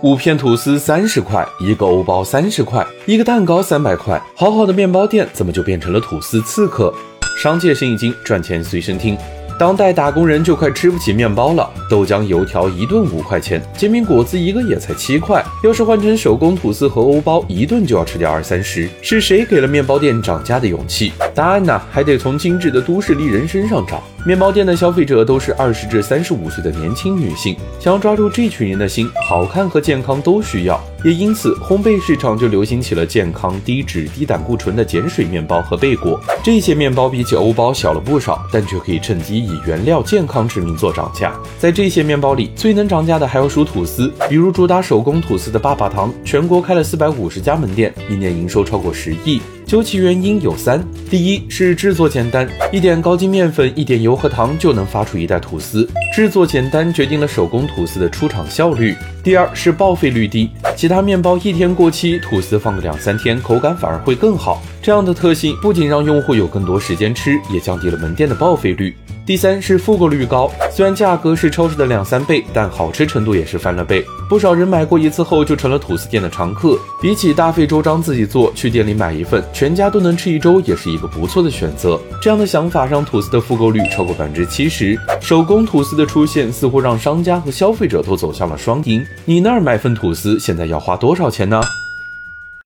五片吐司三十块，一个欧包三十块，一个蛋糕三百块。好好的面包店怎么就变成了吐司刺客？商界生意经，赚钱随身听。当代打工人就快吃不起面包了，豆浆油条一顿五块钱，煎饼果子一个也才七块。要是换成手工吐司和欧包，一顿就要吃掉二三十。是谁给了面包店涨价的勇气？答案呢，还得从精致的都市丽人身上找。面包店的消费者都是二十至三十五岁的年轻女性，想要抓住这群人的心，好看和健康都需要。也因此，烘焙市场就流行起了健康、低脂、低胆固醇的碱水面包和贝果。这些面包比起欧包小了不少，但却可以趁机以原料健康之名做涨价。在这些面包里，最能涨价的还要数吐司。比如主打手工吐司的爸爸堂，全国开了四百五十家门店，一年营收超过十亿。究其原因有三：第一是制作简单，一点高筋面粉，一点油和糖就能发出一袋吐司。制作简单决定了手工吐司的出厂效率。第二是报废率低，其他面包一天过期，吐司放个两三天，口感反而会更好。这样的特性不仅让用户有更多时间吃，也降低了门店的报废率。第三是复购率高，虽然价格是超市的两三倍，但好吃程度也是翻了倍。不少人买过一次后就成了吐司店的常客。比起大费周章自己做，去店里买一份，全家都能吃一周，也是一个不错的选择。这样的想法让吐司的复购率超过百分之七十。手工吐司的出现似乎让商家和消费者都走向了双赢。你那儿买份吐司现在要花多少钱呢？